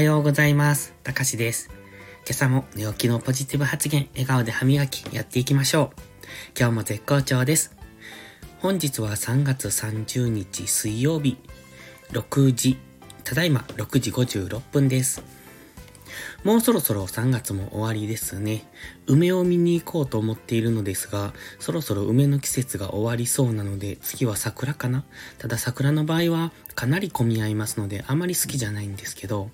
はようございます。たかしです。今朝も寝起きのポジティブ発言、笑顔で歯磨きやっていきましょう。今日も絶好調です。本日は3月30日水曜日、6時、ただいま6時56分です。もうそろそろ3月も終わりですね。梅を見に行こうと思っているのですが、そろそろ梅の季節が終わりそうなので、次は桜かなただ桜の場合はかなり混み合いますので、あまり好きじゃないんですけど、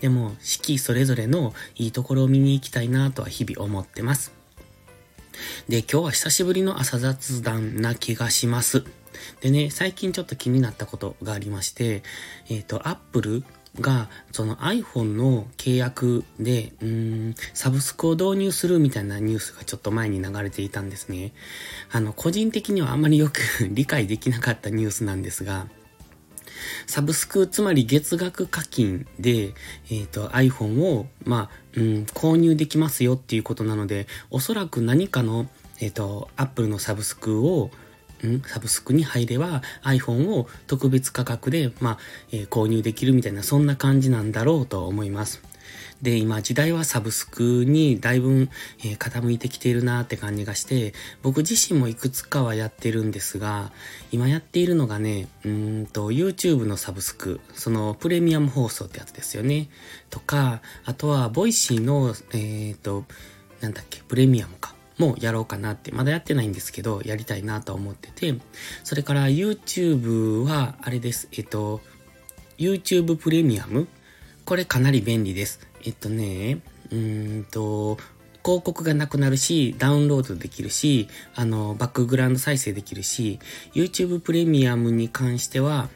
でも四季それぞれのいいところを見に行きたいなとは日々思ってます。で、今日は久しぶりの朝雑談な気がします。でね、最近ちょっと気になったことがありまして、えっ、と、Apple が、その iPhone の契約で、うーん、サブスクを導入するみたいなニュースがちょっと前に流れていたんですね。あの、個人的にはあんまりよく 理解できなかったニュースなんですが、サブスク、つまり月額課金で、えっ、と、iPhone を、まあ、うん、購入できますよっていうことなので、おそらく何かの、えっ、と、Apple のサブスクを、んサブスクに入れば iPhone を特別価格で、まあ、えー購入できるみたいな、そんな感じなんだろうと思います。で、今時代はサブスクにだいぶ、えー傾いてきているなって感じがして、僕自身もいくつかはやってるんですが、今やっているのがね、うーんと、YouTube のサブスク、そのプレミアム放送ってやつですよね。とか、あとは、 Voicy の、えっ、と、なんだっけ、プレミアムか。もやろうかなって、まだやってないんですけど、やりたいなと思ってて、それから YouTube は、あれです、えっ、と、YouTube プレミアムこれかなり便利です。えっとね、うーんと、広告がなくなるし、ダウンロードできるし、あの、バックグラウンド再生できるし、YouTube プレミアムに関しては、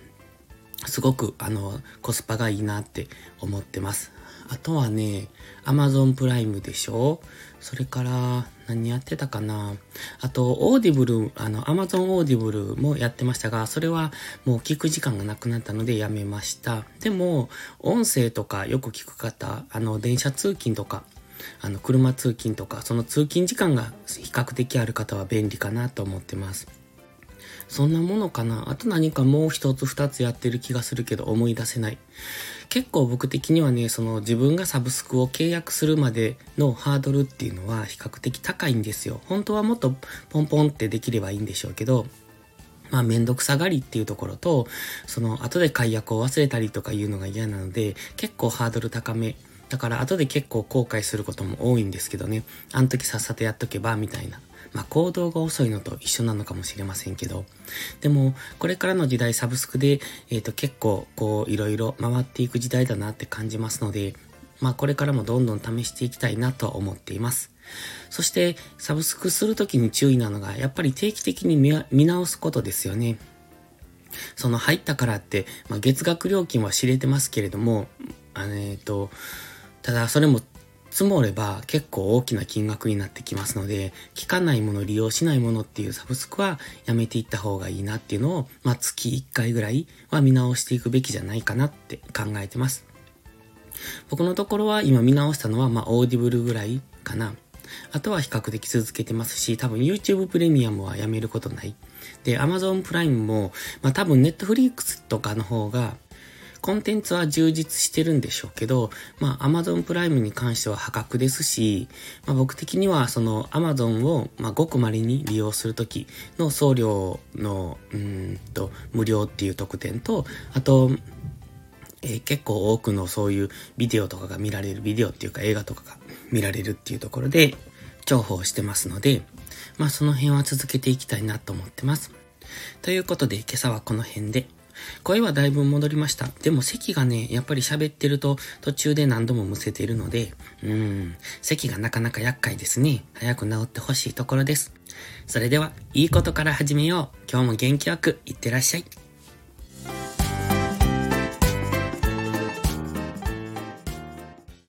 すごく、あの、コスパがいいなって思ってます。あとはね、Amazon プライムでしょ？それから、何やってたかな？あと、 Audible、あの、Amazon Audible もやってましたが、それはもう聞く時間がなくなったのでやめました。でも、音声とかよく聞く方、あの、電車通勤とか、あの、車通勤とか、その通勤時間が比較的ある方は便利かなと思ってます。そんなものかな？あと何かもう一つ二つやってる気がするけど思い出せない。結構僕的にはね、その自分がサブスクを契約するまでのハードルっていうのは比較的高いんですよ。本当はもっとポンポンってできればいいんでしょうけど、まあめんどくさがりっていうところと、その後で解約を忘れたりとかいうのが嫌なので、結構ハードル高め。だから後で結構後悔することも多いんですけどね。あの時さっさとやっとけば、みたいな。まあ行動が遅いのと一緒なのかもしれませんけど。でも、これからの時代サブスクで、えっ、と結構こういろいろ回っていく時代だなって感じますので、まあこれからもどんどん試していきたいなと思っています。そして、サブスクするときに注意なのが、やっぱり定期的に見直すことですよね。その入ったからって、まあ、月額料金は知れてますけれども、あのえっ、と、ただそれも積もれば結構大きな金額になってきますので、効かないもの、利用しないものっていうサブスクはやめていった方がいいなっていうのを、まあ、月1回ぐらいは見直していくべきじゃないかなって考えてます。僕のところは今見直したのは、まあ、 Audible ぐらいかな。あとは比較的続けてますし、多分 YouTube プレミアムはやめることない。で、Amazon プライムも、まあ多分 Netflix とかの方が、コンテンツは充実してるんでしょうけど、まあ Amazon プライムに関しては破格ですし、まあ僕的にはその Amazon を、まあごく稀に利用するときの送料の、うんと、無料っていう特典と、あと、えー結構多くのそういうビデオとかが見られる、ビデオっていうか映画とかが見られるっていうところで重宝してますので、まあその辺は続けていきたいなと思ってます。ということで今朝はこの辺で。声はだいぶ戻りました。でも咳がね、やっぱり喋ってると途中で何度もむせているので、うん、咳がなかなか厄介ですね。早く治ってほしいところです。それでは、いいことから始めよう。今日も元気よくいってらっしゃい。